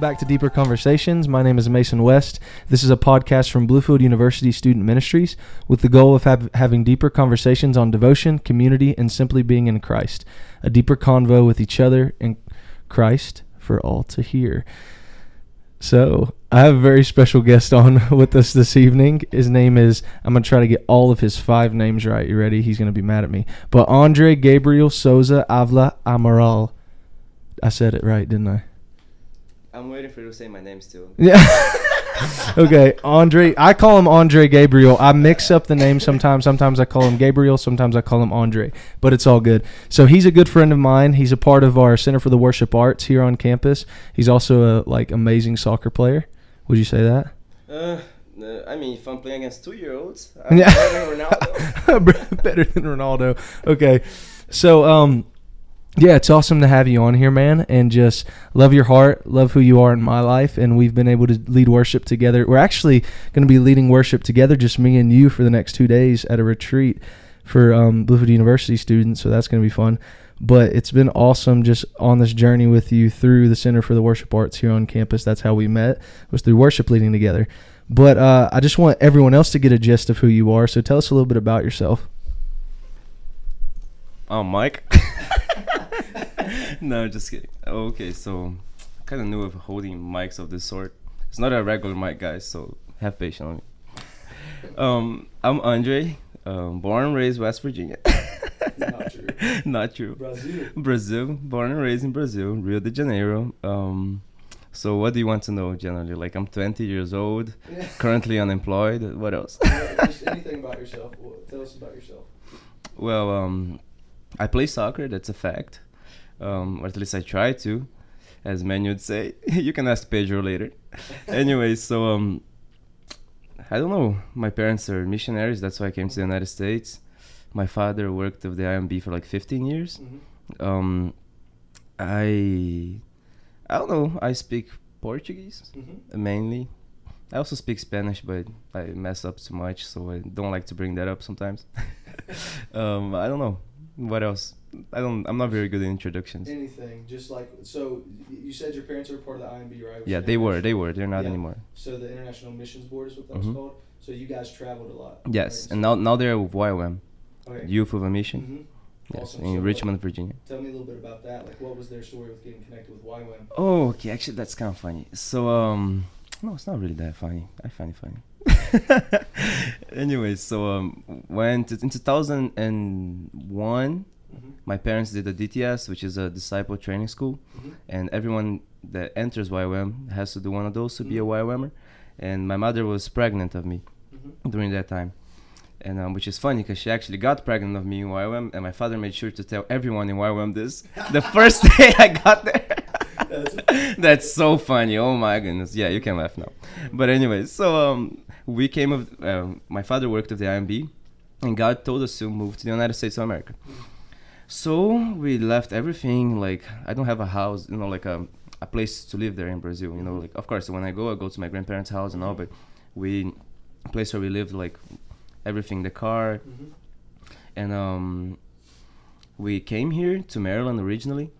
back to Deeper Conversations. My name is Mason West. This is a podcast from Bluefield University Student Ministries with the goal of have, having deeper conversations on devotion, community, and simply being in Christ. A deeper convo with each other in Christ for all to hear. So, I have a very special guest on with us this evening. His name is, I'm going to try to get all of his five names right. You ready? He's going to be mad at me. But Andre Gabriel Souza Avla Amaral. I said it right, didn't I? I'm waiting for you to say my name still. Yeah. okay, Andre. I call him Andre Gabriel. I mix up the name sometimes. Sometimes I call him Gabriel. Sometimes I call him Andre. But it's all good. So he's a good friend of mine. He's a part of our Center for the Worship Arts here on campus. He's also a like amazing soccer player. Would you say that? Uh, uh, I mean, if I'm playing against two-year-olds, Yeah. better than Ronaldo. Better than Ronaldo. Okay. So um yeah, it's awesome to have you on here, man, and just love your heart, love who you are in my life, and we've been able to lead worship together. We're actually going to be leading worship together, just me and you, for the next two days at a retreat for um, Bluefield University students. So that's going to be fun. But it's been awesome just on this journey with you through the Center for the Worship Arts here on campus. That's how we met was through worship leading together. But uh, I just want everyone else to get a gist of who you are. So tell us a little bit about yourself. Oh, Mike. no, just kidding. Okay, so kind of new of holding mics of this sort. It's not a regular mic, guys, so have patience on me. Um, I'm Andre, um, born and raised West Virginia. Not true. Not true. Brazil. Brazil, born and raised in Brazil, Rio de Janeiro. Um, so what do you want to know generally? Like I'm 20 years old, currently unemployed. What else? just anything about yourself. Tell us about yourself. Well, um, I play soccer. That's a fact. Um, or at least I try to, as many would say. you can ask Pedro later. anyway, so um, I don't know. My parents are missionaries. That's why I came to the United States. My father worked with the IMB for like 15 years. Um, I I don't know. I speak Portuguese mainly. I also speak Spanish, but I mess up too much, so I don't like to bring that up sometimes. um, I don't know what else. I don't. I'm not very good at introductions. Anything, just like so. You said your parents are part of the IMB, right? Which Yeah, they were. They were. They're not Yeah. anymore. So the International Missions Board is what that was Mhm. called. So you guys traveled a lot. Yes, right? and now now they're with YWAM, Okay. Youth of a Mission. Mhm. Yes, Awesome. in So what- Richmond, Virginia. Tell me a little bit about that. Like, what was their story with getting connected with YWAM? Oh, okay. Actually, that's kind of funny. So, um, no, it's not really that funny. I find it funny. anyway, so um, when t- in 2001, Mhm. my parents did a DTS, which is a disciple training school, Mhm. and everyone that enters YWAM has to do one of those to be a Mhm. YWAMer. And my mother was pregnant of me Mhm. during that time. And um, which is funny because she actually got pregnant of me in YWAM, and my father made sure to tell everyone in YWAM this the first day I got there. That's- so funny. Oh my goodness. Yeah, you can laugh now. But anyway, so um, we came of um, my father worked at the IMB, and God told us to move to the United States of America. So we left everything. Like I don't have a house, you know, like a a place to live there in Brazil. You know, like of course when I go, I go to my grandparents' house and all, but we place where we lived, like everything, the car, Mhm. and um, we came here to Maryland originally.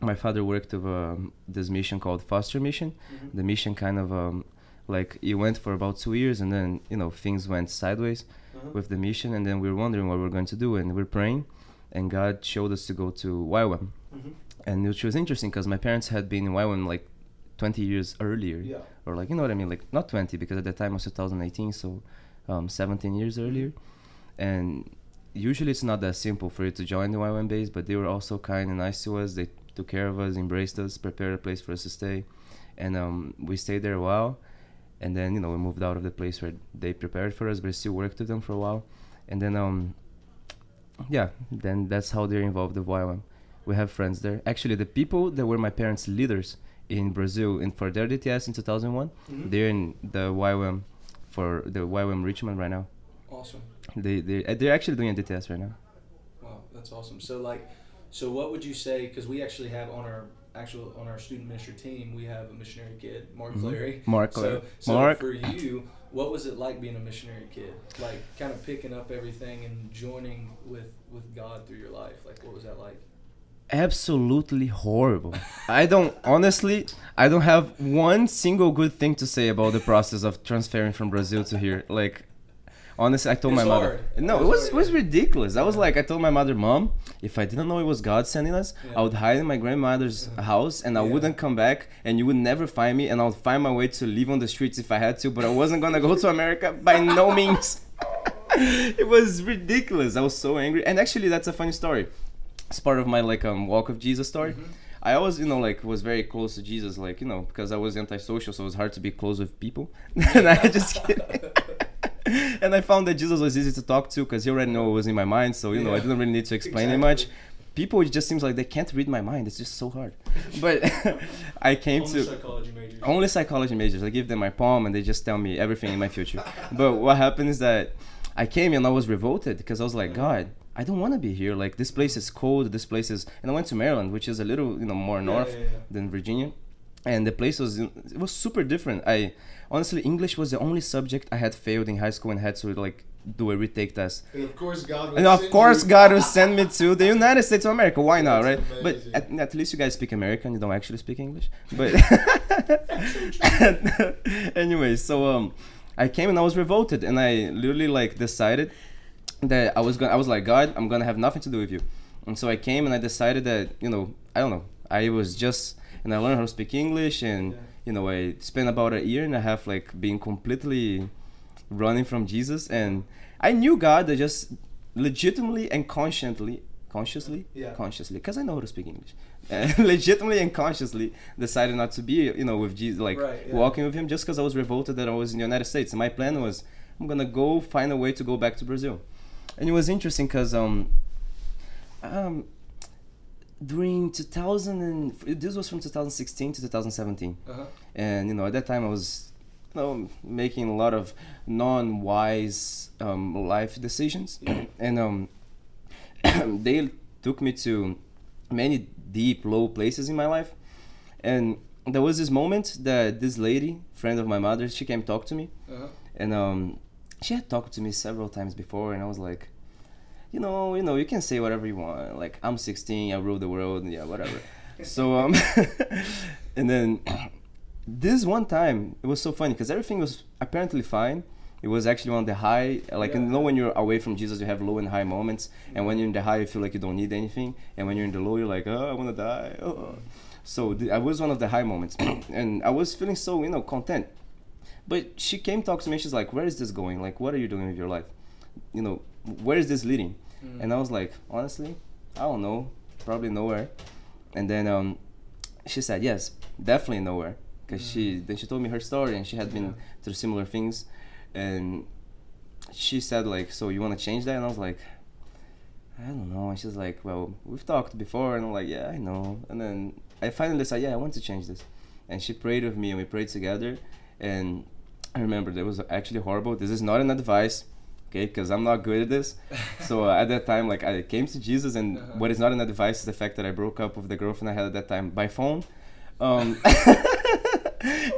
My father worked of um, this mission called Foster Mission. Mhm. The mission kind of um, like it went for about two years, and then you know things went sideways Uh-huh. with the mission, and then we were wondering what we are going to do, and we we're praying, and God showed us to go to YWAM, Mhm. and which was interesting because my parents had been in YWAM like 20 years earlier, Yeah. or like you know what I mean, like not 20 because at that time was 2018, so um, 17 years earlier, and usually it's not that simple for you to join the YWAM base, but they were also kind and nice to us. They took care of us, embraced us, prepared a place for us to stay, and um, we stayed there a while, and then you know we moved out of the place where they prepared for us, but I still worked with them for a while, and then um, yeah, then that's how they're involved with YWAM. We have friends there. Actually, the people that were my parents' leaders in Brazil and for their DTS in 2001, Mhm. they're in the YWAM for the YWAM Richmond right now. Awesome. They they uh, they're actually doing a DTS right now. Wow, that's awesome. So like, so what would you say? Because we actually have on our actual on our student ministry team, we have a missionary kid, Mark. Clary. Mark, So, Clary. so Mark. for you, what was it like being a missionary kid? Like, kind of picking up everything and joining with with God through your life. Like, what was that like? absolutely horrible. I don't honestly. I don't have one single good thing to say about the process of transferring from Brazil to here. Like, honestly, I told It's my mother. hard. No, it was it was ridiculous. I was like, I told my mother, Mom, if I didn't know it was God sending us. I would hide in my grandmother's house and I wouldn't come back, and you would never find me, and I would find my way to live on the streets if I had to. But I wasn't gonna go to America by no means. it was ridiculous. I was so angry, and actually, that's a funny story. It's part of my like um walk of Jesus story. Mm-hmm. I always, you know, like was very close to Jesus, like you know, because I was antisocial, so it was hard to be close with people. and I just kidding. and I found that Jesus was easy to talk to because he already know what was in my mind, so you know, I didn't really need to explain it much. People, it just seems like they can't read my mind. It's just so hard. But I came Only to psychology majors. only psychology majors. I give them my palm and they just tell me everything in my future. but what happened is that I came and I was revolted because I was like, God, I don't want to be here. Like this place is cold. This place is, and I went to Maryland, which is a little, you know, more Yeah, north yeah, yeah. than Virginia, and the place was it was super different. I honestly English was the only subject I had failed in high school and had to like do a retake test. And of course, God. And of send course, God will send me to the United States of America. Why not, right? That's But at, at least you guys speak American. You don't actually speak English. But anyway, so um, I came and I was revolted, and I literally like decided that I was gonna. I was like, God, I'm gonna have nothing to do with you. And so I came and I decided that you know, I don't know. I was just and I learned how to speak English, and Yeah. You know, I spent about a year and a half like being completely running from Jesus, and I knew God. I just legitimately and consciently, consciously, Yeah. consciously, because I know how to speak English. Legitimately and consciously decided not to be, you know, with Jesus, like Right, yeah. walking with Him, just because I was revolted that I was in the United States. And my plan was, I'm gonna go find a way to go back to Brazil. And it was interesting because um, um, during 2000 and this was from 2016 to 2017 Uh-huh. and you know at that time i was you know making a lot of non-wise um, life decisions and um, they took me to many deep low places in my life and there was this moment that this lady friend of my mother she came talk to me Uh-huh. and um, she had talked to me several times before, and I was like, you know, you know, you can say whatever you want. Like I'm 16, I rule the world, yeah, whatever. so um, and then this one time it was so funny because everything was apparently fine. It was actually on the high, like you know when you're away from Jesus, you have low and high moments, and when you're in the high, you feel like you don't need anything, and when you're in the low, you're like, oh, I wanna die. Oh. So th- I was one of the high moments, and I was feeling so you know content. But she came talk to me. She's like, "Where is this going? Like, what are you doing with your life? You know, where is this leading?" Mm. And I was like, "Honestly, I don't know. Probably nowhere." And then um, she said, "Yes, definitely nowhere." Because she then she told me her story, and she had been Yeah. through similar things, and she said like, "So you want to change that?" And I was like, "I don't know." And she's like, "Well, we've talked before," and I'm like, "Yeah, I know." And then I finally said, "Yeah, I want to change this." And she prayed with me, and we prayed together. And I remember that was actually horrible. This is not an advice, okay? Because I'm not good at this. so uh, at that time, like I came to Jesus, and Uh-huh. what is not an advice is the fact that I broke up with the girlfriend I had at that time by phone. Um,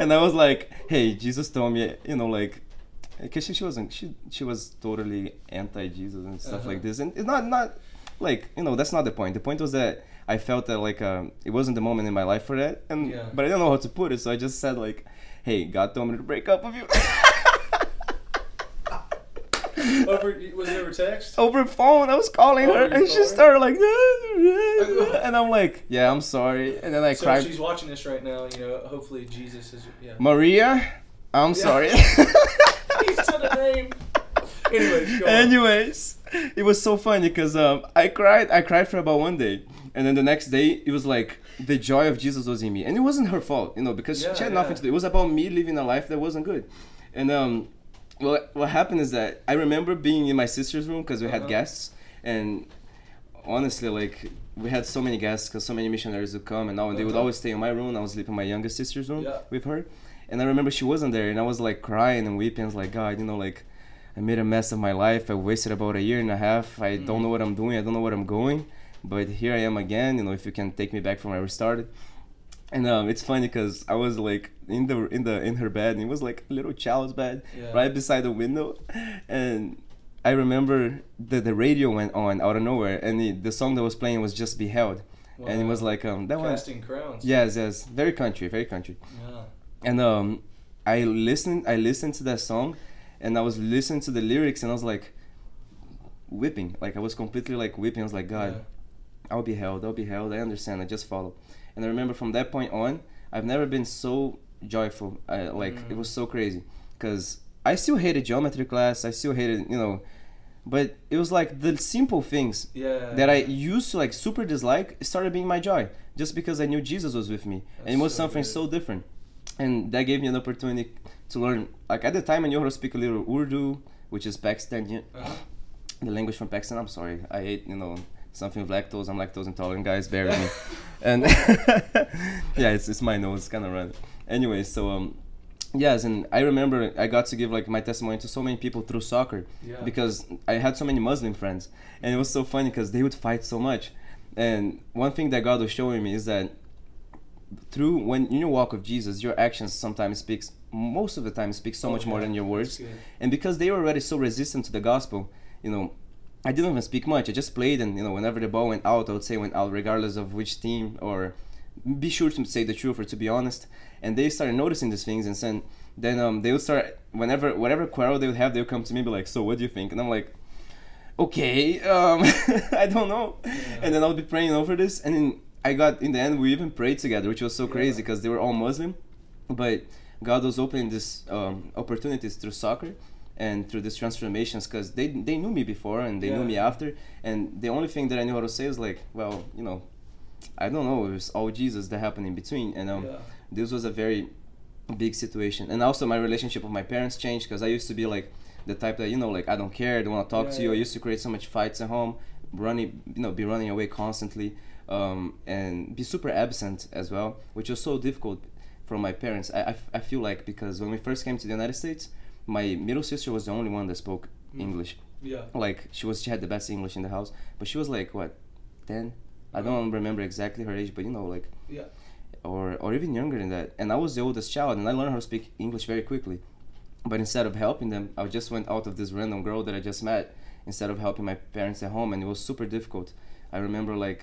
and I was like, "Hey, Jesus told me, you know, like." Because she, she wasn't she she was totally anti Jesus and stuff Uh-huh. like this and it's not not like you know that's not the point the point was that I felt that like um, it wasn't the moment in my life for that and Yeah. but I don't know how to put it so I just said like hey God told me to break up with you Over, was it over text? over phone I was calling Oh, her you and she started like and I'm like yeah I'm sorry and then I so cried she's watching this right now. You know, hopefully Jesus is. Yeah. Maria I'm Yeah. sorry he said a name. Anyways. Anyways, it was so funny because um, I cried. I cried for about one day, and then the next day it was like the joy of Jesus was in me, and it wasn't her fault, you know, because Yeah, she had yeah. nothing to do. It was about me living a life that wasn't good, and um, well, what happened is that I remember being in my sister's room because we had Uh-huh. guests, and honestly, like we had so many guests because so many missionaries would come, and now they would Uh-huh. always stay in my room. I was sleeping in my youngest sister's room Yeah. with her, and I remember she wasn't there, and I was like crying and weeping. I was like, God, you know, like I made a mess of my life. I wasted about a year and a half. I don't Mhm. know what I'm doing. I don't know where I'm going, but here I am again. You know, if you can take me back from where we started. And um, it's funny because I was like in the in the in her bed, and it was like a little child's bed Yeah. right beside the window, and I remember that the radio went on out of nowhere, and the, the song that was playing was "Just Be Held," and it was like um that one. casting crowns. Yes, yes, very country, very country. Yeah. And um, I listened, I listened to that song, and I was listening to the lyrics, and I was like, whipping, like I was completely like whipping. I was like, God, I'll be held, I'll be held. I understand. I just follow. And I remember from that point on, I've never been so joyful. I, like it was so crazy, cause I still hated geometry class. I still hated, you know, but it was like the simple things Yeah. that I used to like super dislike started being my joy just because I knew Jesus was with me and it was so something good. so different and that gave me an opportunity to learn like at the time I knew how to speak a little Urdu which is Pakistani Uh-huh. the language from Pakistan I'm sorry I ate you know something with lactose. I'm lactose intolerant guys. Bear with me. And yeah it's, it's my nose. Kind of run. Anyway so um yes and I remember I got to give like my testimony to so many people through soccer Yeah. because I had so many Muslim friends, and it was so funny because they would fight so much. And one thing that God was showing me is that through when you walk with Jesus, your actions sometimes speaks most of the time speaks so Oh, much more than your words. And because they were already so resistant to the gospel, you know, I didn't even speak much. I just played, and you know, whenever the ball went out, I would say went out, regardless of which team, or be sure to say the truth or to be honest. And they started noticing these things, and then then um, they would start whenever whatever quarrel they would have, they would come to me and be like, "So what do you think?" And I'm like, "Okay, um, I don't know." And then I would be praying over this, and then I got in the end we even prayed together, which was so Yeah. crazy because they were all Muslim, but God was opening these um, opportunities through soccer and through these transformations because they they knew me before and they knew me after, and the only thing that I knew how to say is like, well, you know, I don't know, it was all Jesus that happened in between, and um, Yeah. this was a very big situation. And also my relationship with my parents changed because i used to be like the type that you know like i don't care i don't want to talk Yeah, to you. i used to create so much fights at home running you know be running away constantly um, and be super absent as well which was so difficult from my parents. I, I, I feel like because when we first came to the united states my middle sister was the only one that spoke Mm. english Yeah. like she was she had the best english in the house but she was like what 10 i don't remember exactly her age but you know like Yeah. or or even younger than that. And I was the oldest child, and I learned how to speak English very quickly. But instead of helping them, I just went out of this random girl that I just met instead of helping my parents at home, and it was super difficult. I remember like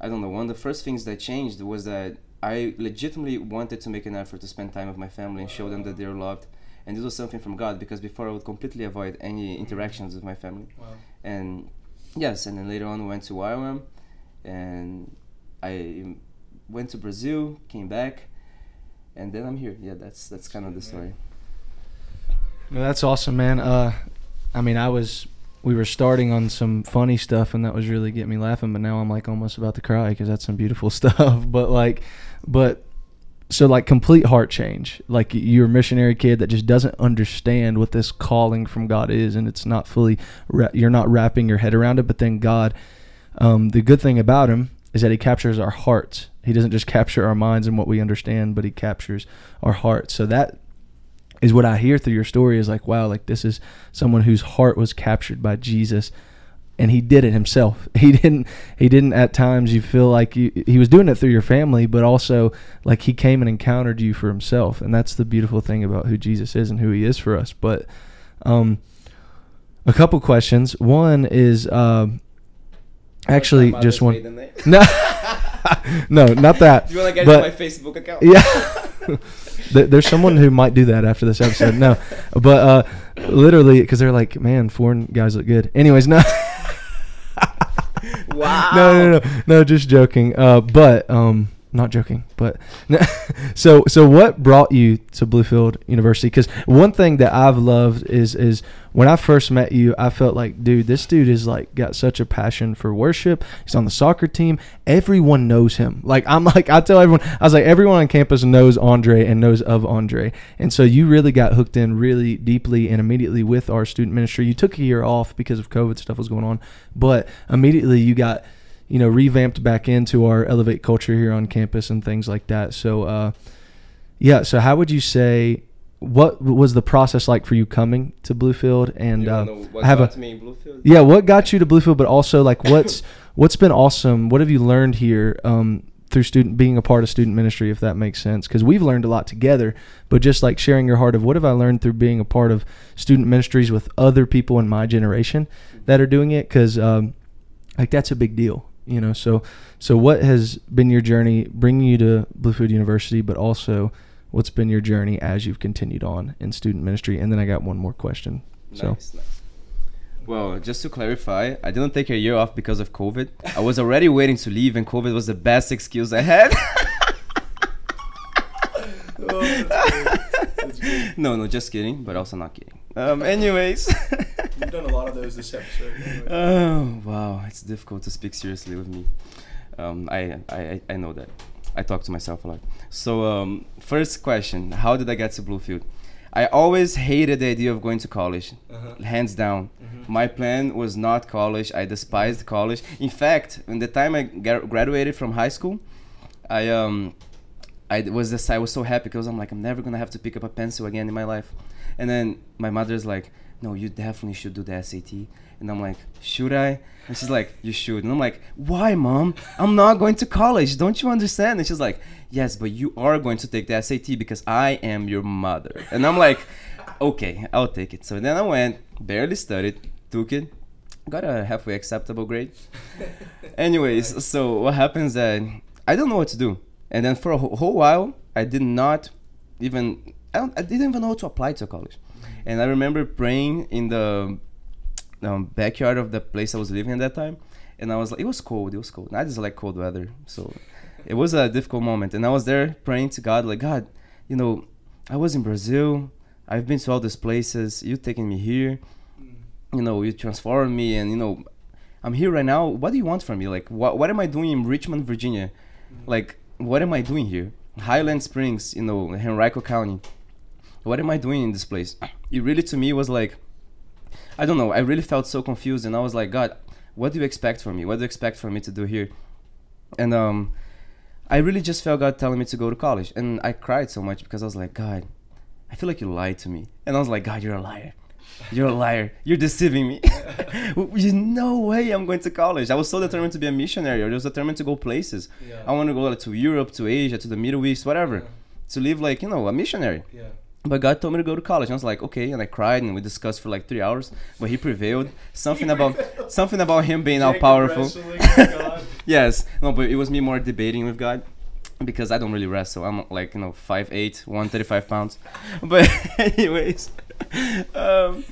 I don't know. One of the first things that changed was that I legitimately wanted to make an effort to spend time with my family and show them that they're loved. And this was something from God because before I would completely avoid any interactions with my family Wow. and yes and then later on we went to YWAM and I went to Brazil came back and then I'm here yeah that's that's kind of the story No, that's awesome, man. Uh, I mean, I was we were starting on some funny stuff, and that was really getting me laughing. But now I'm like almost about to cry because that's some beautiful stuff. But like, but so like complete heart change. Like you're a missionary kid that just doesn't understand what this calling from God is, and it's not fully you're not wrapping your head around it. But then God, um, the good thing about Him is that He captures our hearts. He doesn't just capture our minds and what we understand, but He captures our hearts. So that is what I hear through your story is like, wow, like this is someone whose heart was captured by Jesus and he did it himself. He didn't he didn't at times you feel like you, he was doing it through your family, but also like he came and encountered you for himself. And that's the beautiful thing about who Jesus is and who he is for us. But um a couple questions. One is um actually just one No No, not that. Do you want to get But- into my Facebook account? Yeah. There's someone who might do that after this episode. No, but uh, literally, because they're like, man, foreign guys look good. Anyways, no. Wow. no, no, no, no, just joking. Uh, but um, not joking. But so, so what brought you to Bluefield University? Because one thing that I've loved is is when I first met you, I felt like, dude, this dude is like got such a passion for worship. He's on the soccer team. Everyone knows him. Like I'm like I tell everyone, I was like everyone on campus knows Andre and knows of Andre. And so you really got hooked in really deeply and immediately with our student ministry. You took a year off because of COVID stuff was going on, but immediately you got you know revamped back into our elevate culture here on campus and things like that. So uh yeah so how would you say what was the process like for you coming to bluefield? And uh, what I have a- got me in Bluefield? yeah what got you to bluefield but also like what's what's been awesome? What have you learned here um through student being a part of student ministry if that makes sense? Because we've learned a lot together but just like sharing your heart of what have i learned through being a part of student ministries with other people in my generation that are doing it? Because um, like that's a big deal you know so so what has been your journey bringing you to bluefield university but also what's been your journey as you've continued on in student ministry and then i got one more question so Nice, nice. Well, just to clarify, I didn't take a year off because of COVID. I was already waiting to leave, and COVID was the best excuse I had. Oh, no, no, just kidding, but also not kidding. Um, anyways. you've done a lot of those this episode oh wow, it's difficult to speak seriously with me. Um, I, I I- I know that. I talk to myself a lot. So um, first question: How did I get to Bluefield? I always hated the idea of going to college, uh-huh. hands down. Mm-hmm. My plan was not college. I despised college. In fact, in the time I gra- graduated from high school, I um, I was this. I was so happy because I'm like, I'm never gonna have to pick up a pencil again in my life. And then my mother's like, No, you definitely should do the SAT. And I'm like, Should I? And she's like, You should. And I'm like, Why, mom? I'm not going to college. Don't you understand? And she's like, Yes, but you are going to take the SAT because I am your mother. And I'm like, Okay, I'll take it. So then I went, barely studied, took it, got a halfway acceptable grade. Anyways, so what happens that I don't know what to do, and then for a whole while I did not even I, I didn't even know how to apply to college, and I remember praying in the um, backyard of the place I was living at that time, and I was like, it was cold, it was cold. I just like cold weather, so it was a difficult moment, and I was there praying to God, like God, you know, I was in Brazil, I've been to all these places, you taking me here, you know, you transformed me, and you know, I'm here right now. What do you want from me? Like, what what am I doing in Richmond, Virginia? Like, what am I doing here? Highland Springs, you know, Henrico County. What am I doing in this place? It really to me was like, I don't know. I really felt so confused, and I was like, God, what do you expect from me? What do you expect from me to do here? And um, I really just felt God telling me to go to college, and I cried so much because I was like, God, I feel like you lied to me, and I was like, God, you're a liar. You're a liar. You're deceiving me. There's no way I'm going to college. I was so determined to be a missionary. I was determined to go places. yeah I want to go like, to Europe, to Asia, to the Middle East, whatever. To live like, you know, a missionary. yeah But God told me to go to college. I was like, okay, and I cried and we discussed for like three hours. But He prevailed. Something about something about Him being all powerful. Yes, no, but it was me more debating with God because I don't really wrestle. I'm like you know 5'8", 135 pounds. But anyways, um,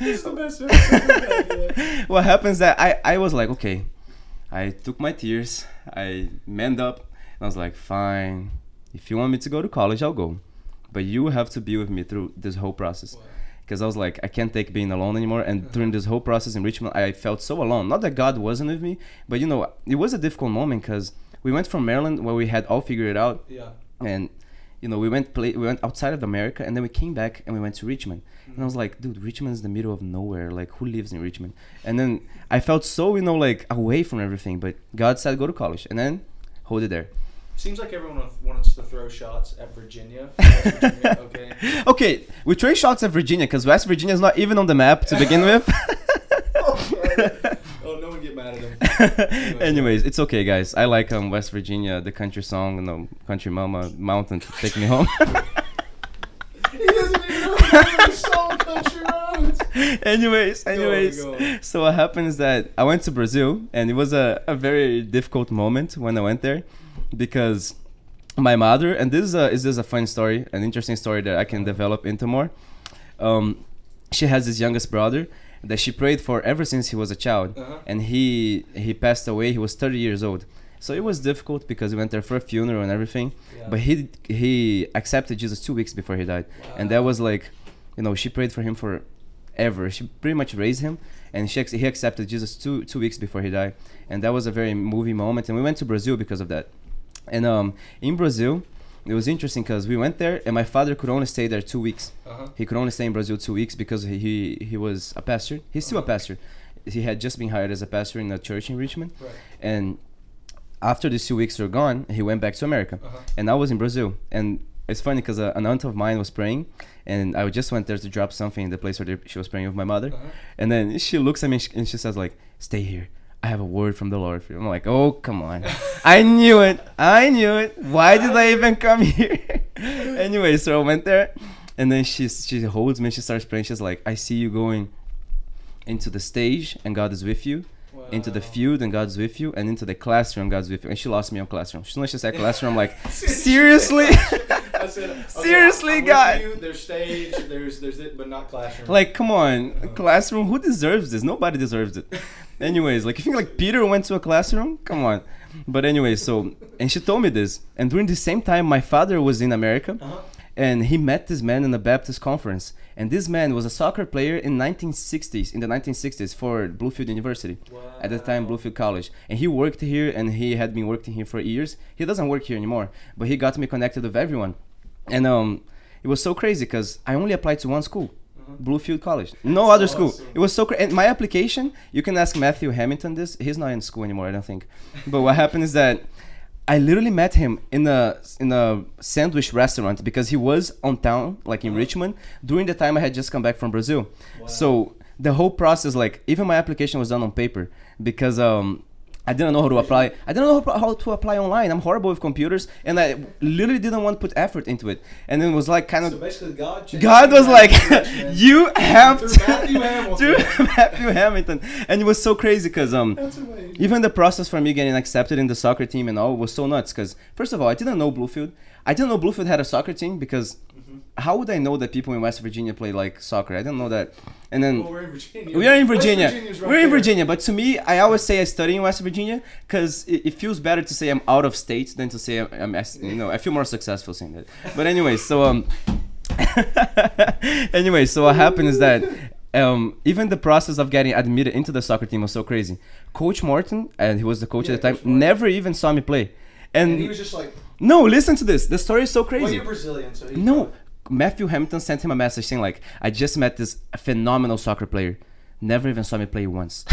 what happens that I I was like okay, I took my tears, I manned up, and I was like fine. If you want me to go to college, I'll go, but you have to be with me through this whole process. Because I was like, I can't take being alone anymore. And during this whole process in Richmond, I felt so alone. Not that God wasn't with me, but you know, it was a difficult moment because we went from Maryland where we had all figured it out, yeah and you know, we went play, we went outside of America, and then we came back and we went to Richmond. And I mm-hmm. was like, dude, Richmond is the middle of nowhere. Like, who lives in Richmond? And then I felt so, you know, like away from everything. But God said, go to college, and then hold it there. Seems like everyone wants to throw shots at Virginia. Virginia, okay. Okay, we throw shots at Virginia because West Virginia is not even on the map to begin with. oh, no one get mad at him. Anyways, it's okay, guys. I like um West Virginia, the country song, you know, country mama mountain to take me home. He doesn't even know the song Country Roads. anyways, Go anyways. go on. So what happened is that I went to Brazil, and it was a, a very difficult moment when I went there, because my mother, and this is a is this a fun story, an interesting story that I can develop into more. Um, she has this youngest brother that she prayed for ever since he was a child, Uh-huh. and he he passed away. He was 30 years old, so it was difficult because we went there for a funeral and everything. Yeah. But he he accepted Jesus two weeks before he died, and that was like, you know, she prayed for him for ever. She pretty much raised him, and she he accepted Jesus two two weeks before he died, and that was a very moving moment. And we went to Brazil because of that. And um, in Brazil, it was interesting because we went there, and my father could only stay there two weeks. Uh-huh. He could only stay in Brazil two weeks because he he, he was a pastor. He's still a pastor. He had just been hired as a pastor in a church in Richmond, Right. and after these two weeks were gone, he went back to America Uh-huh. and I was in Brazil. And it's funny because uh, an aunt of mine was praying, and I just went there to drop something in the place where she was praying with my mother. Uh-huh. And then she looks at me and she, and she says like, "Stay here. I have a word from the Lord for you." I'm like, "Oh, come on! I knew it. I knew it. Why did I even come here?" anyway, so I went there, and then she she holds me. And she starts praying. She's like, "I see you going into the stage, and God is with you." Wow. into the field and God's with you, and into the classroom God's with you. And she lost me on classroom. As she said classroom, I'm like, seriously? Said, okay, Seriously, I'm God. you, There's stage, there's there's it, but not classroom. like, come on, uh-huh. classroom. Who deserves this? Nobody deserves it. Anyways, like, you think like Peter went to a classroom? Come on. But anyway, so and she told me this, and during the same time, my father was in America. Uh-huh. and he met this man in a Baptist conference. And this man was a soccer player in 1960s, in the 1960s for Bluefield University. At the time, Bluefield College. And he worked here, and he had been working here for years. He doesn't work here anymore, but he got me connected with everyone. And um, it was so crazy because I only applied to one school. Bluefield College. No That's other school. It was so crazy. And my application, you can ask Matthew Hamilton this. He's not in school anymore, I don't think. But what happened is that I literally met him in a in a sandwich restaurant because he was on town, like in Richmond, during the time I had just come back from Brazil. So the whole process, like even my application was done on paper because um I didn't know how to apply. I didn't know how- to apply online. I'm horrible with computers, and I literally didn't want to put effort into it. And it was like kind of So basically, God. God was like, you have to Matthew Hamilton. Matthew Hamilton, and it was so crazy because um even the process for me getting accepted in the soccer team and all was so nuts because first of all I didn't know Bluefield. I didn't know Bluefield had a soccer team because how would I know that people in West Virginia play like soccer? I didn't know that. And then Well, we're in Virginia. we are in Virginia. Right We're in there. Virginia, but to me, I always say I study in West Virginia because it, it feels better to say I'm out of state than to say I'm, I'm you know, I feel more successful saying that. But anyway, so um, anyway, so what happened is that um, even the process of getting admitted into the soccer team was so crazy. Coach Morton, and he was the coach Yeah, at the time, never even saw me play. And, And he was just like, no, listen to this. The story is so well, crazy. you're Brazilian, so he No, Matthew Hamilton sent him a message saying like, "I just met this phenomenal soccer player. Never even saw me play once."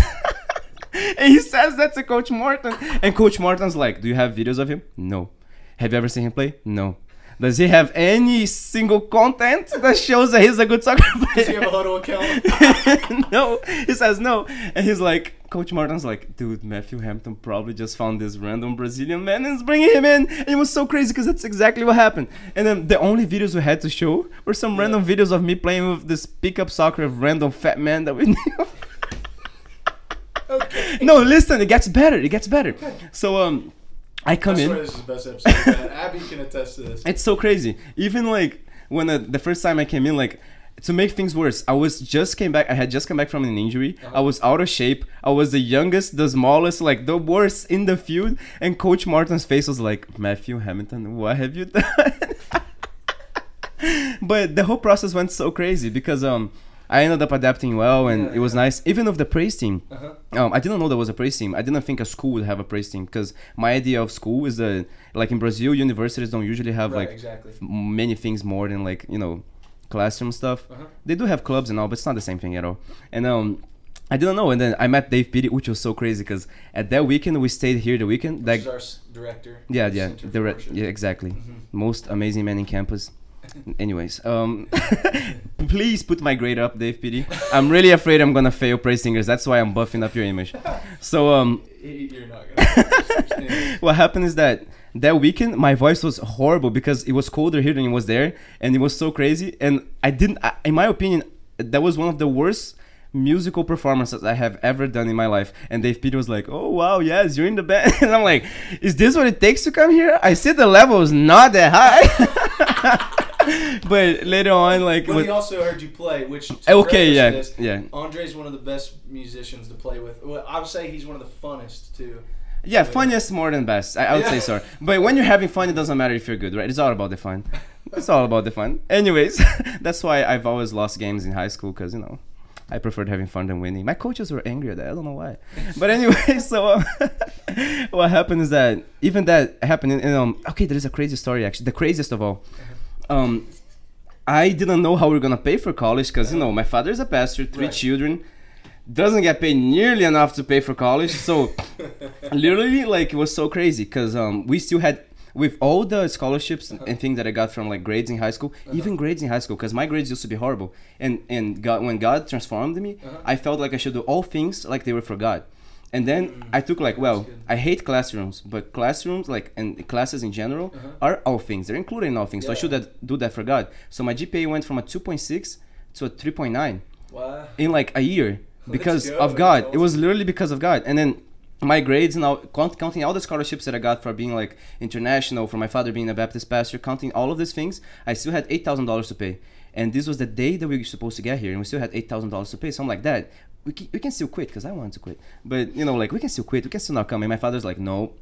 and he says that to Coach Morton, and Coach Morton's like, "Do you have videos of him? No. Have you ever seen him play? No. Does he have any single content that shows that he's a good soccer player? Does he have a Hudl account? no. He says no, and he's like, Coach Martin's like, dude, Matthew Hamilton probably just found this random Brazilian man and is bringing him in. And it was so crazy because that's exactly what happened. And then the only videos we had to show were some Yeah. random videos of me playing with this pickup soccer of random fat man that we knew. Okay. no, listen, it gets better. It gets better. So um, I come I in. this is the best episode. Abby can attest to this. It's so crazy. Even like when uh, the first time I came in, like to make things worse, I was just came back. I had just come back from an injury. Uh-huh. I was out of shape. I was the youngest, the smallest, like the worst in the field. And Coach Martin's face was like, Matthew Hamilton, what have you done? but the whole process went so crazy because um. I ended up adapting well, and Yeah, it was yeah. nice. Even with the praise team, Uh-huh. um, I didn't know there was a praise team. I didn't think a school would have a praise team because my idea of school is that, like in Brazil, universities don't usually have Right, like exactly. many things more than like you know classroom stuff. Uh-huh. They do have clubs and all, but it's not the same thing at all. And um, I didn't know. And then I met Dave Petty, which was so crazy because at that weekend we stayed here. The weekend, Which like our director. yeah, yeah, the yeah, exactly. Mhm. Most amazing man in campus. Anyways, um, please put my grade up, Dave Petty. I'm really afraid I'm gonna fail praise singers. That's why I'm buffing up your image. So um, You're not gonna. what happened is that that weekend my voice was horrible because it was colder here than it was there and it was so crazy. And i didn't I, in my opinion that was one of the worst musical performances i have ever done in my life. And dave petty was like oh wow yes you're in the band. And i'm like is this what it takes to come here? I see the level is not that high. But later on like But he also heard you play, which okay yeah this, yeah. Andre's one of the best musicians to play with. Well, I would say he's one of the funnest too. Yeah, funniest more than best. I, I would Yeah. say so. But when you're having fun, it doesn't matter if you're good, right? It's all about the fun. It's all about the fun. Anyways, that's why I've always lost games in high school because you know I preferred having fun than winning. My coaches were angry at that. I don't know why. But anyway, so um, what happened is that even that happened. In, um, okay, there is a crazy story actually. The craziest of all. Um, I didn't know how we are gonna pay for college because you know my father is a pastor, three Right. children, doesn't get paid nearly enough to pay for college. So literally like it was so crazy because um, we still had with all the scholarships and things that I got from like grades in high school, even grades in high school, because my grades used to be horrible. And and God, when God transformed me, Uh-huh. I felt like I should do all things like they were for God. And then I took like, well. I hate classrooms, but classrooms like and classes in general Uh-huh. are all things. They're included in all things. So I should have, do that for God. So my GPA went from a 2.6 to a 3.9 Wow. in like a year. Because of God. It was literally because of God. And then my grades now count, counting all the scholarships that I got for being like international, for my father being a Baptist pastor, counting all of these things, I still had eight thousand dollars to pay. And this was the day that we were supposed to get here, and we still had eight thousand dollars to pay. So I'm like, Dad, we can, we can still quit because I wanted to quit, but you know, like we can still quit. We can still not come. And my father's like, No,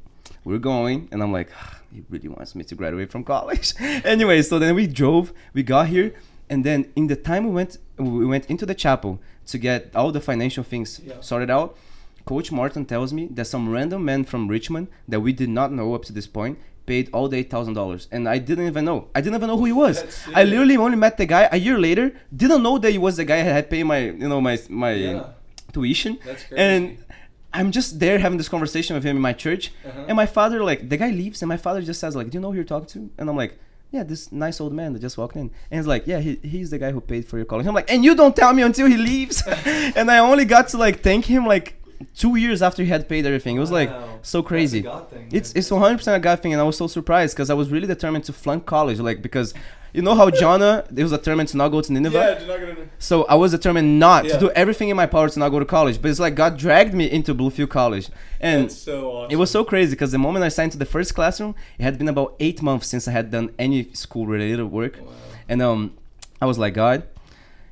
we're going, and I'm like, "Ah, he really wants me to graduate from college. anyway, so then we drove, we got here, and then in the time we went, we went into the chapel to get all the financial things Yeah. sorted out. Coach Martin tells me that some random man from Richmond that we did not know up to this point paid all the eight thousand dollars, and I didn't even know. I didn't even know who he was. I literally only met the guy a year later. Didn't know that he was the guy that had paid my, you know, my my Yeah. tuition. That's And I'm just there having this conversation with him in my church, Uh-huh. and my father like the guy leaves, and my father just says like, "Do you know who you're talking to?" And I'm like. Yeah, this nice old man that just walked in, and he's like, "Yeah, he, he's the guy who paid for your college." I'm like, "And you don't tell me until he leaves," and I only got to like thank him like two years after he had paid everything. It was like Wow. so That's a crazy. God thing, It's it's 100 percent a God thing, and I was so surprised because I was really determined to flunk college, like because you know how Jonah there was determined to not go to Nineveh. Yeah, you're not gonna. So I was determined not Yeah. to do everything in my power to not go to college. But it's like God dragged me into Bluefield College, and That's so awesome. it was so crazy because the moment I signed to the first classroom, it had been about eight months since I had done any school related work, Wow. and um, I was like, God,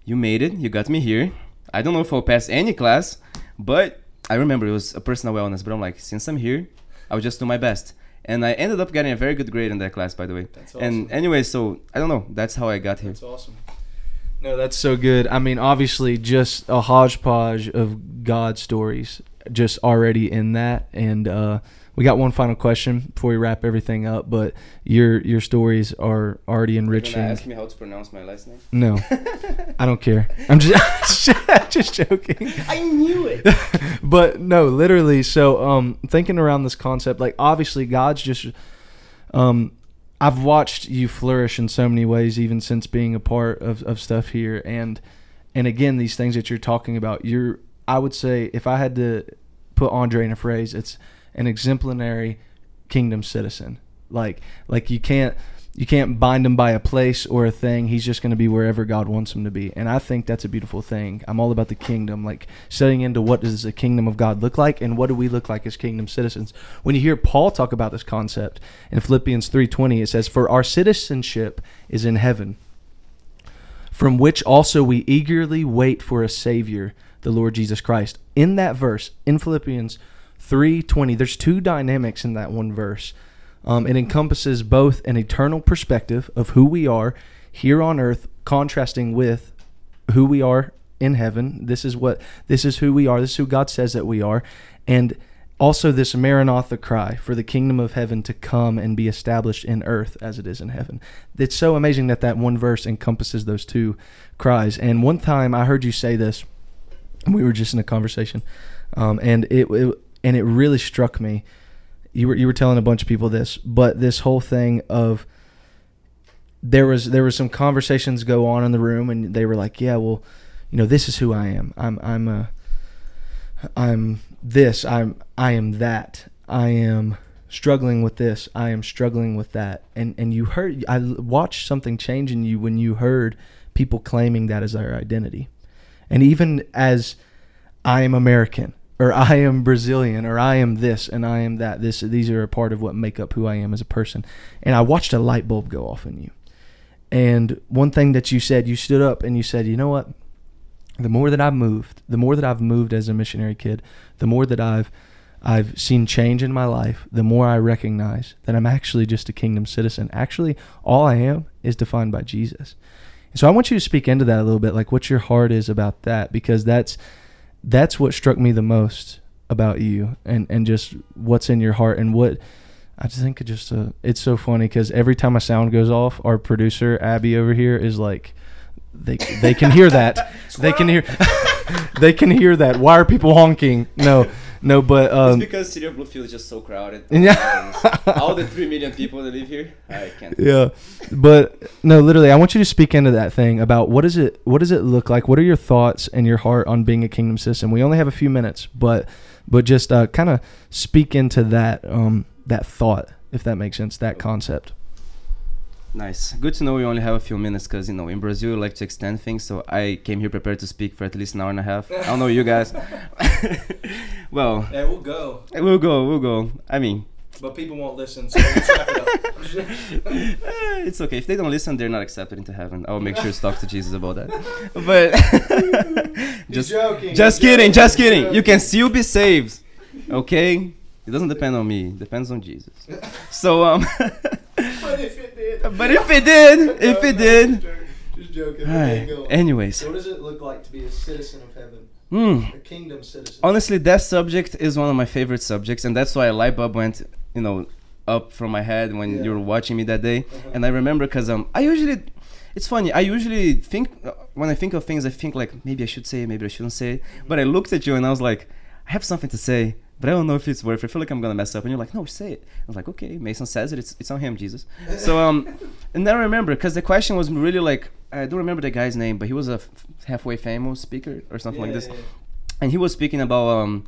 you made it. You got me here. I don't know if I'll pass any class, but I remember it was a personal wellness. But I'm like, since I'm here, I'll just do my best. And I ended up getting a very good grade in that class, by the way. That's And anyway, so I don't know. That's how I got here. That's awesome. No, that's so good. I mean, obviously, just a hodgepodge of God stories, just already in that. And uh, we got one final question before we wrap everything up. But your your stories are already enriching. Ask me how to pronounce my last name? No, I don't care. I'm just just joking. I knew it. but no, literally. So, um, thinking around this concept, like obviously, God's just, um, I've watched you flourish in so many ways, even since being a part of, of stuff here, and and again, these things that you're talking about, you're, I would say, if I had to put Andre in a phrase, it's an exemplary kingdom citizen. Like, like you can't. You can't bind him by a place or a thing. He's just going to be wherever God wants him to be. And I think that's a beautiful thing. I'm all about the kingdom, like studying into what does the kingdom of God look like and what do we look like as kingdom citizens. When you hear Paul talk about this concept in Philippians 3:20, it says, "For our citizenship is in heaven, from which also we eagerly wait for a savior, the Lord Jesus Christ." In that verse, in Philippians 3:20, there's two dynamics in that one verse. Um, it encompasses both an eternal perspective of who we are here on earth, contrasting with who we are in heaven. This is what this is who we are. This is who God says that we are, and also this Maranatha cry for the kingdom of heaven to come and be established in earth as it is in heaven. It's so amazing that that one verse encompasses those two cries. And one time I heard you say this, we were just in a conversation, um, and it, it and it really struck me you were you were telling a bunch of people this, but this whole thing of there was there was some conversations go on in the room, and they were like, yeah, well, you know, this is who I am. I'm I'm a I'm this. I'm I am that. I am struggling with this. I am struggling with that. And and you heard i watched something change in you when you heard people claiming that as their identity, and even as I am American or I am Brazilian or I am this and I am that. This these are a part of what make up who I am as a person. And I watched a light bulb go off in you. And one thing that you said, you stood up and you said, "You know what? The more that I've moved, the more that I've moved as a missionary kid, the more that I've I've seen change in my life, the more I recognize that I'm actually just a kingdom citizen. Actually, all I am is defined by Jesus. So I want you to speak into that a little bit, like what your heart is about that, because that's that's what struck me the most about you and and just what's in your heart and what I just think it just uh, it's so funny because every time a sound goes off, our producer Abby over here is like, they they can hear that, they can hear, they can hear that. Why are people honking? No, no, but um, it's because City of Bluefield is just so crowded. Yeah. All the three million people that live here, I can't. yeah but no literally i want you to speak into that thing about what is it what does it look like what are your thoughts and your heart on being a kingdom citizen we only have a few minutes but but just uh, kind of speak into that um that thought if that makes sense that concept Nice. Good to know we only have a few minutes because, you know, in Brazil, we like to extend things. So I came here prepared to speak for at least an hour and a half. I don't know you guys. well, Yeah, we'll go, we'll go, we'll go. I mean, but people won't listen. So it it's okay. If they don't listen, they're not accepted into heaven. I'll make sure to talk to Jesus about that. But just, joking. just kidding, just kidding. You can still be saved. Okay? It doesn't depend on me. It depends on Jesus. So, um, But if it did. but if it did, if it did. Just joking. Anyways. So what does it look like to be a citizen of heaven? Hmm. A kingdom citizen? Honestly, that subject is one of my favorite subjects, and that's why a light bulb went, you know, up from my head when Yeah. you were watching me that day. Uh-huh. And I remember because um, I usually, it's funny. I usually think uh, when I think of things, I think like maybe I should say it, maybe I shouldn't say it. But I looked at you and I was like, I have something to say, but I don't know if it's worth. it. I feel like I'm gonna mess up. And you're like, No, say it. I was like, Okay, Mason says it. It's it's on him, Jesus. So um, and then I remember because the question was really like I don't remember the guy's name, but he was a f- halfway famous speaker or something like this. And he was speaking about um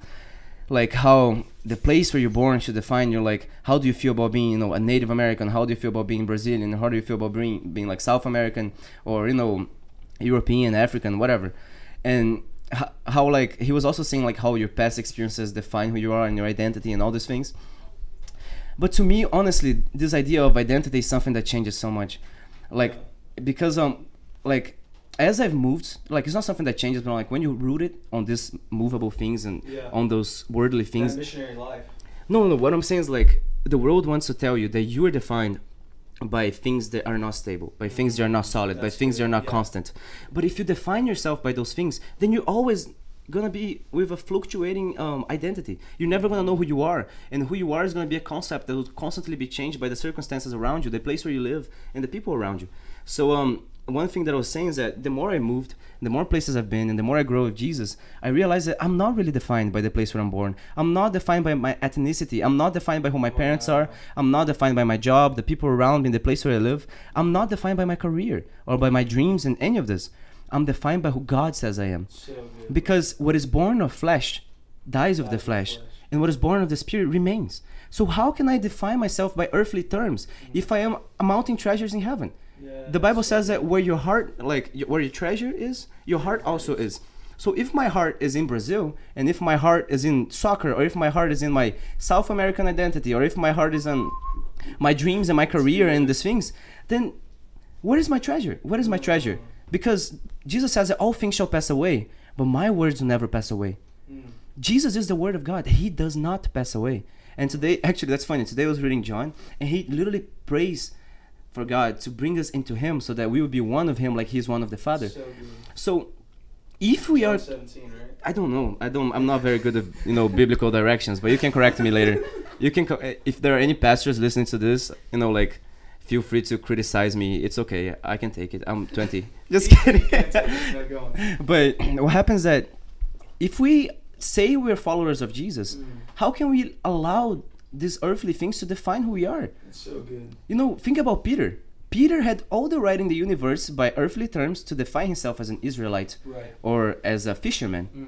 like how the place where you're born should define you like how do you feel about being you know a native american? How do you feel about being brazilian? How do you feel about being being like south american or you know european african whatever? And how, how like he was also saying like how your past experiences define who you are and your identity and all these things. But to me honestly this idea of identity is something that changes so much. Like because um like as I've moved, like it's not something that changes, but like when you root it on these movable things and Yeah. on those worldly things. missionary life. No, no. What I'm saying is like the world wants to tell you that you are defined by things that are not stable, by things that are not solid, by That's things that are not yeah. constant. But if you define yourself by those things, then you're always gonna be with a fluctuating um, identity. You're never gonna know who you are, and who you are is gonna be a concept that will constantly be changed by the circumstances around you, the place where you live, and the people around you. So um, one thing that I was saying is that the more I moved, the more places I've been, and the more I grow with Jesus, I realized that I'm not really defined by the place where I'm born. I'm not defined by my ethnicity. I'm not defined by who my parents are. I'm not defined by my job, the people around me, the place where I live. I'm not defined by my career or by my dreams and any of this. I'm defined by who God says I am. Because what is born of flesh dies of the flesh, and what is born of the spirit remains. So how can I define myself by earthly terms if I am mounting treasures in heaven? Yeah, The Bible says that where your heart, like where your treasure is, your heart also is. So if my heart is in Brazil, and if my heart is in soccer, or if my heart is in my South American identity, or if my heart is on my dreams and my career and these things, then where is my treasure? What is my treasure? Because Jesus says that all things shall pass away, but my words will never pass away. Mm. Jesus is the word of God. He does not pass away. And today, actually, that's funny. Today I was reading John, and he literally prays for God to bring us into Him so that we will be one of Him like He's one of the Father. So. So, if we are, 17, right? I don't know. I don't. I'm not very good at you know biblical directions, but you can correct me later. You can, if there are any pastors listening to this, you know, like, feel free to criticize me. It's okay. I can take it. I'm 20. Just kidding. Can't take it, no, go on. but what happens that if we say we're followers of Jesus, Mm. how can we allow these earthly things to define who we are? It's so good. You know, think about Peter. Peter had all the right in the universe by earthly terms to define himself as an Israelite Right. or as a fisherman, Mm.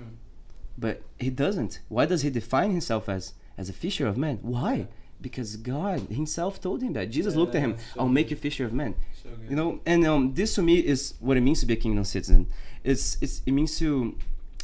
but he doesn't. Why does he define himself as as a fisher of men? Why? Because God Himself told him that. Jesus looked at him, so "I'll make you fisher of men." So. You know, and um, this to me is what it means to be a kingdom citizen. It's, it's it means to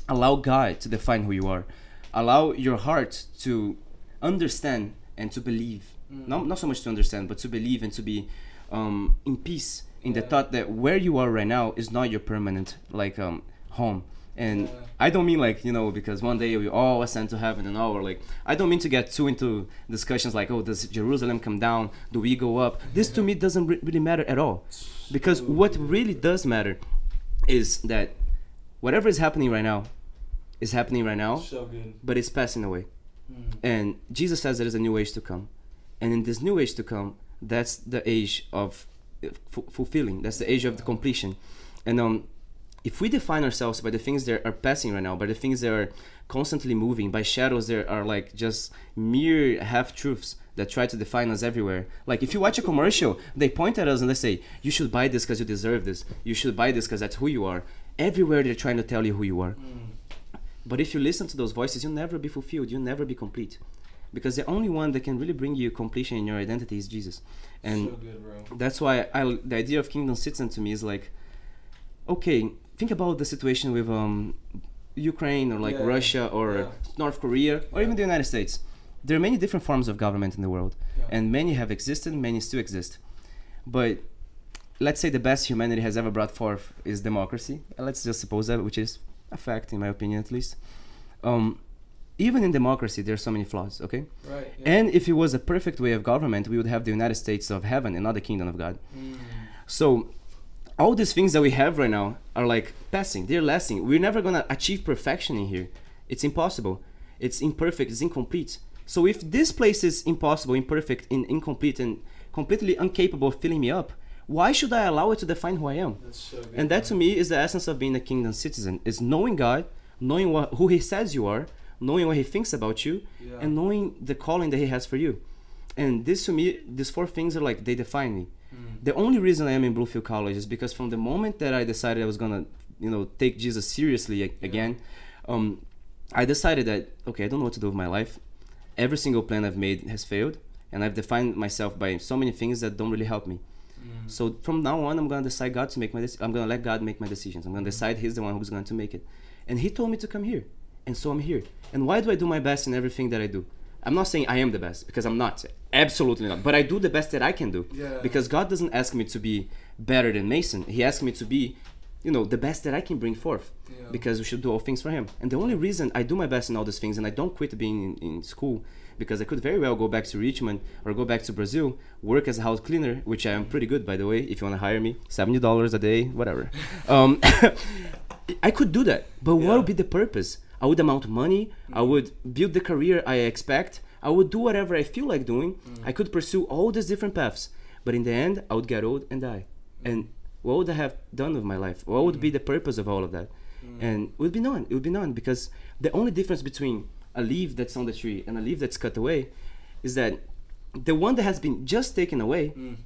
allow God to define who you are, allow your heart to understand and to believe. Mm. Not not so much to understand, but to believe and to be um, in peace in the thought that where you are right now is not your permanent like um, home. And Yeah. I don't mean like you know because one day we all ascend to heaven and all. Or like I don't mean to get too into discussions like oh does Jerusalem come down? Do we go up? This to me doesn't re- really matter at all because what really does matter is that whatever is happening right now is happening right now So good. but it's passing away Mm. and jesus says there is a new age to come. And in this new age to come that's the age of uh, fu- fulfilling. That's the age of the completion. And um if we define ourselves by the things that are passing right now by the things that are constantly moving by shadows that are like just mere half truths that try to define us everywhere. Like if you watch a commercial they point at us and they say you should buy this because you deserve this. You should buy this because that's who you are. Everywhere they're trying to tell you who you are. Mm. But if you listen to those voices, you'll never be fulfilled. You'll never be complete. because the only one that can really bring you completion in your identity is Jesus. And so good, that's why I the idea of kingdom citizen to me is like okay think about the situation with um Ukraine or like Yeah, Russia or yeah. North Korea or Yeah. even the United States there are many different forms of government in the world and many have existed many still exist but let's say the best humanity has ever brought forth is democracy let's just suppose that which is a fact in my opinion at least um even in democracy there are so many flaws okay Right. and if it was a perfect way of government we would have the united states of heaven and not the kingdom of god Mm. so all these things that we have right now are like passing. They're lasting. We're never gonna achieve perfection in here. It's impossible. It's imperfect. It's incomplete. So if this place is impossible, imperfect, in, incomplete, and completely incapable of filling me up, why should I allow it to define who I am? That's so good. And that to me is the essence of being a kingdom citizen: is knowing God, knowing what, who He says you are, knowing what He thinks about you, Yeah. and knowing the calling that He has for you. And this to me, these four things are like they define me Mm. the only reason I am in Bluefield College is because from the moment that I decided I was gonna, you know, take Jesus seriously a- again, um, I decided that okay, I don't know what to do with my life. Every single plan I've made has failed, and I've defined myself by so many things that don't really help me. Mm. So from now on, I'm gonna decide God to make my. Dec- I'm gonna let God make my decisions. I'm gonna decide He's the one who's going to make it, and He told me to come here, and so I'm here. And why do I do my best in everything that I do? I'm not saying I am the best because I'm not, absolutely not. But I do the best that I can do Yeah. because God doesn't ask me to be better than Mason. He asks me to be, you know, the best that I can bring forth Yeah. because we should do all things for Him. And the only reason I do my best in all these things and I don't quit being in, in school because I could very well go back to Richmond or go back to Brazil, work as a house cleaner, which I am pretty good by the way. If you want to hire me, seventy dollars a day, whatever. um, I could do that, but Yeah. what would be the purpose? I would amount money. I mm. would build the career I expect. I would do whatever I feel like doing. Mm. I could pursue all these different paths, but in the end, I would get old and die. And what would I have done with my life? What would be mm. the purpose of all of that? And it would be none. It would be none because the only difference between a leaf that's on the tree and a leaf that's cut away is that the one that has been just taken away Mm.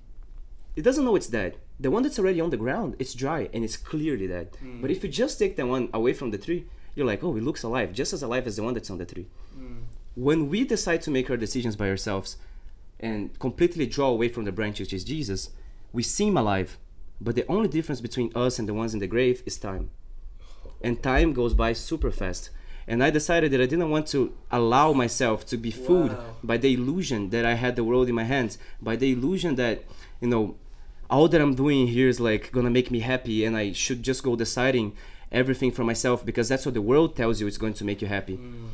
it doesn't know it's dead. The one that's already on the ground, it's dry and it's clearly dead. Mm. But if you just take that one away from the tree, you're like, oh, it looks alive, just as alive as the one that's on the tree. Mm. When we decide to make our decisions by ourselves and completely draw away from the branch, which is Jesus, we seem alive. But the only difference between us and the ones in the grave is time. And time goes by super fast. And I decided that I didn't want to allow myself to be fooled Wow. by the illusion that I had the world in my hands, by the illusion that, you know, all that I'm doing here is like gonna make me happy and I should just go deciding everything for myself because that's what the world tells you it's going to make you happy. Mm.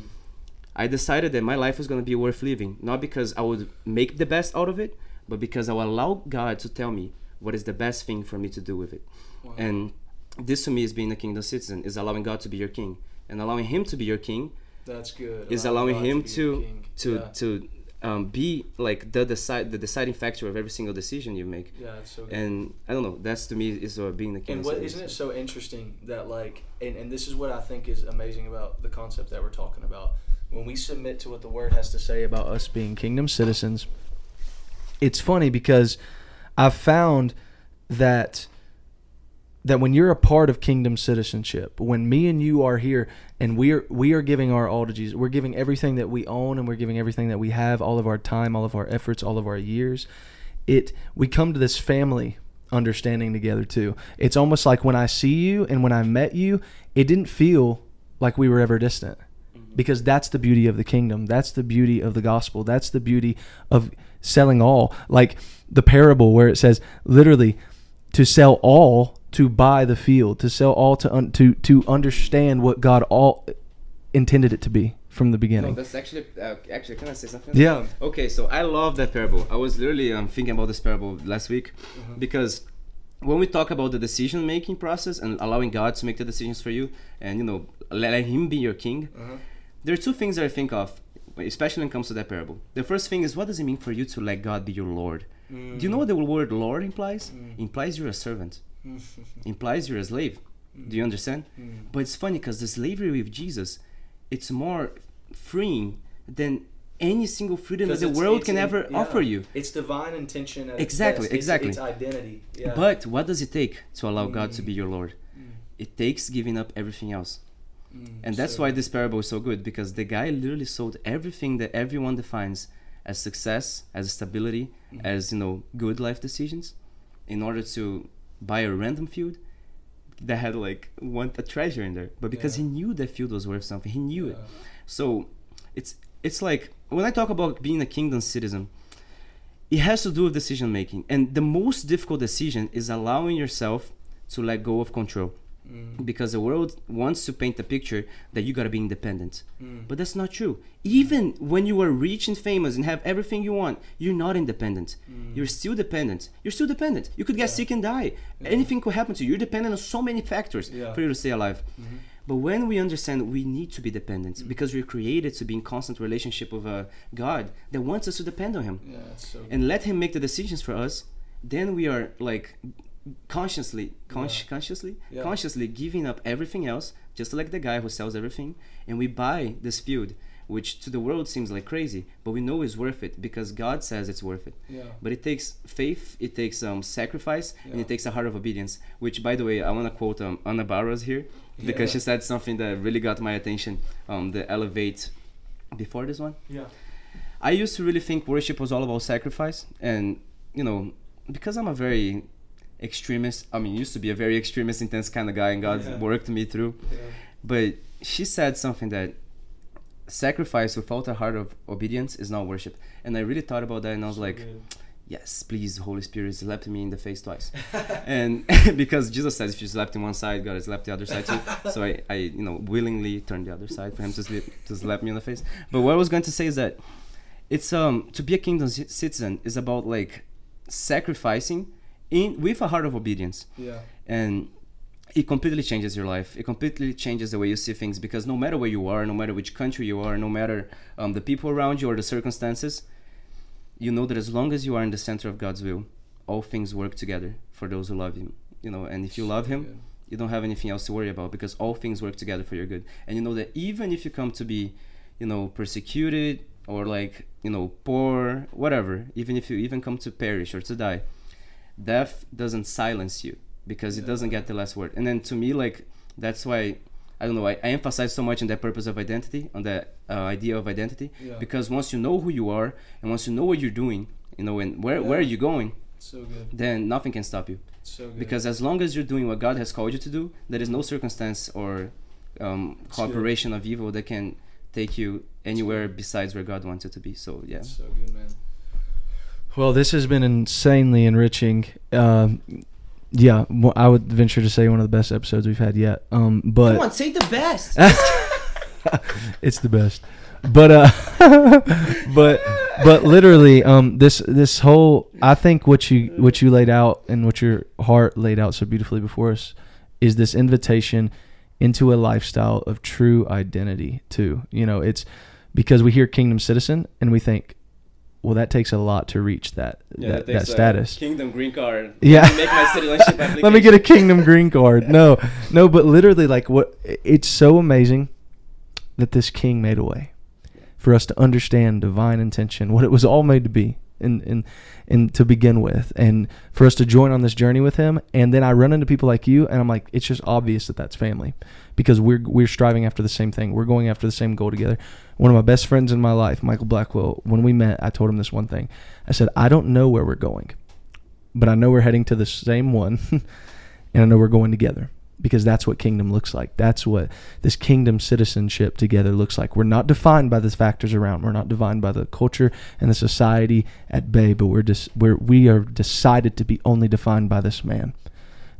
I decided that my life was gonna be worth living, not because I would make the best out of it, but because I will allow God to tell me what is the best thing for me to do with it. Wow. And this to me is being a kingdom citizen, is allowing God to be your king. And allowing him to be your king That's good. is Allow allowing him to to yeah. to um, be like the decide the deciding factor of every single decision you make. yeah, it's so good. And I don't know, that's to me is what being the king. And what isn't it so interesting that like and, and this is what I think is amazing about the concept that we're talking about. When we submit to what the word has to say about us being kingdom citizens, it's funny because I've found that that when you're a part of kingdom citizenship, when me and you are here and we are we are giving our all to Jesus, we're giving everything that we own and we're giving everything that we have, all of our time, all of our efforts, all of our years. It we come to this family understanding together too. It's almost like when I see you and when I met you, it didn't feel like we were ever distant. Mm-hmm. Because that's the beauty of the kingdom. That's the beauty of the gospel. That's the beauty of selling all. Like the parable where it says literally to sell all to buy the field, to sell all to un- to to understand what God all intended it to be from the No, beginning. that's actually uh, actually. Can I say something? Yeah. Okay, so I love that parable. I was literally um, thinking about this parable last week Mm-hmm. because when we talk about the decision making process and allowing God to make the decisions for you, and you know, letting Him be your king, Uh-huh. there are two things that I think of, especially when it comes to that parable. The first thing is, what does it mean for you to let God be your Lord? Do you know what the word Lord implies? Mm. Implies you're a servant. implies you're a slave. Mm. Do you understand? But it's funny because the slavery with Jesus, it's more freeing than any single freedom that the world can ever offer you. It's divine intention. Exactly, best. Exactly. It's, identity. Yeah. But what does it take to allow God to be Mm. your Lord? It takes giving up everything else. And that's why this parable is so good because the guy literally sold everything that everyone defines as success, as stability, as you know, good life decisions, in order to buy a random field that had like one a treasure in there. But because Yeah. he knew that field was worth something, he knew it. So it's it's like when I talk about being a kingdom citizen, it has to do with decision making. And the most difficult decision is allowing yourself to let go of control. Mm. Because the world wants to paint the picture that you gotta be independent. Mm. But that's not true. Even when you are rich and famous and have everything you want, you're not independent. Mm. You're still dependent. You're still dependent. You could get sick and die. Anything could happen to you. You're dependent on so many factors Yeah. for you to stay alive. Mhm. But when we understand we need to be dependent Mm. because we're created to be in constant relationship with a God that wants us to depend on Him Yeah, so and let Him make the decisions for us, then we are like consciously, consci- Yeah. consciously, Yeah. consciously giving up everything else, just like the guy who sells everything, and we buy this field, which to the world seems like crazy, but we know is worth it because God says it's worth it. yeah. But it takes faith, it takes um, sacrifice, and it takes a heart of obedience. Which, by the way, I want to quote um, Anna Barros here because Yeah. she said something that really got my attention. Um, the elevate before this one. Yeah. I used to really think worship was all about sacrifice, and you know, because I'm a very extremist. I mean, used to be a very extremist, intense kind of guy, and God Yeah. worked me through. Yeah. But she said something that sacrifice without a heart of obedience is not worship. And I really thought about that, and I was like, yes, please, Holy Spirit, slapped me in the face twice. and because Jesus says, if you slapped in one side, God has slapped the other side too. so I, I, you know, willingly turned the other side for him to slap, to slap me in the face. But what I was going to say is that it's um to be a kingdom ci- citizen is about like sacrificing in with a heart of obedience yeah. and it completely changes your life it completely changes the way you see things because no matter where you are no matter which country you are no matter um, the people around you or the circumstances you know that as long as you are in the center of god's will all things work together for those who love him you know and if you love him Good. you don't have anything else to worry about because all things work together for your good and you know that even if you come to be you know persecuted or like you know poor whatever even if you even come to perish or to die death doesn't silence you because it doesn't get the last word and then to me like that's why i don't know i, I emphasize so much on that purpose of identity on that uh, idea of identity Yeah. because once you know who you are and once you know what you're doing you know and where, where are you going so good. then nothing can stop you So good. because as long as you're doing what God has called you to do, there is no circumstance or um, cooperation of evil that can take you anywhere besides where God wants you to be. So yeah, So good, man. Well, this has been insanely enriching. Um, yeah, mo- I would venture to say one of the best episodes we've had yet. Um, but say the best. it's the best. But uh, but but literally, um, this this whole I think what you what you laid out and what your heart laid out so beautifully before us is this invitation into a lifestyle of true identity too. You know, it's because we hear kingdom citizen and we think, well, that takes a lot to reach that that, that status. Kingdom green card. Yeah. Make my citizenship Let me get a kingdom green card. No, no, but literally, like, what? It's so amazing that this king made a way for us to understand divine intention, what it was all made to be, and and and to begin with, and for us to join on this journey with him. And then I run into people like you, and I'm like, it's just obvious that that's family, because we're we're striving after the same thing. We're going after the same goal together. One of my best friends in my life, Michael Blackwell, when we met, I told him this one thing. I said, I don't know where we're going, but I know we're heading to the same one, and I know we're going together because that's what kingdom looks like. That's what this kingdom citizenship together looks like. We're not defined by the factors around. We're not defined by the culture and the society at bay, but we're just we're we are decided to be only defined by this man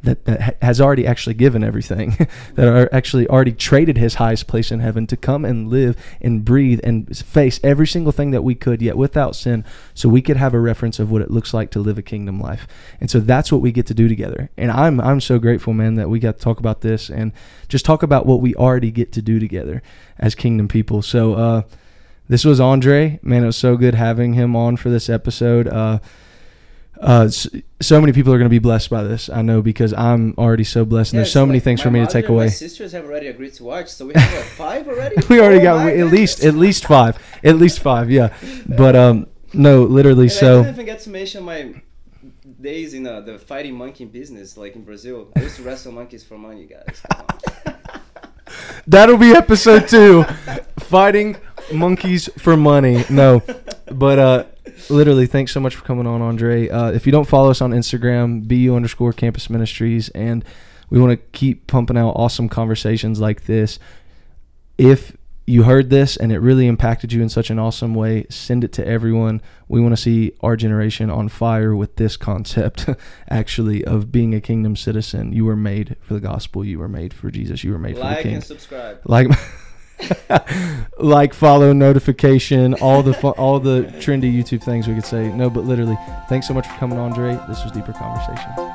that, that has already actually given everything, that are actually already traded his highest place in heaven to come and live and breathe and face every single thing that we could, yet without sin, so we could have a reference of what it looks like to live a kingdom life. And so that's what we get to do together. And I'm I'm so grateful, man, that we got to talk about this and just talk about what we already get to do together as kingdom people. So uh, this was Andre. Man, it was so good having him on for this episode. Uh, uh, so many people are going to be blessed by this. I know because I'm already so blessed, and there's so many things for me to take away. sisters have already agreed to watch, so we have what, five already. we already got at least at least five, at least five, yeah. But um, no, literally. And I So didn't even get to mention my days in uh, the fighting monkey business, like in Brazil. I used to wrestle monkeys for money, guys. That'll be episode two. Fighting monkeys for money. No, but uh, literally, thanks so much for coming on, Andre. Uh, if you don't follow us on Instagram, bu underscore campus ministries, and we want to keep pumping out awesome conversations like this. If you heard this and it really impacted you in such an awesome way, send it to everyone. We want to see our generation on fire with this concept, actually, of being a kingdom citizen. You were made for the gospel. You were made for Jesus. You were made for the Like king. and subscribe. Like, like, follow, notification, all the fu- all the trendy YouTube things we could say. No, but literally, thanks so much for coming, on, Andre. This was Deeper Conversations.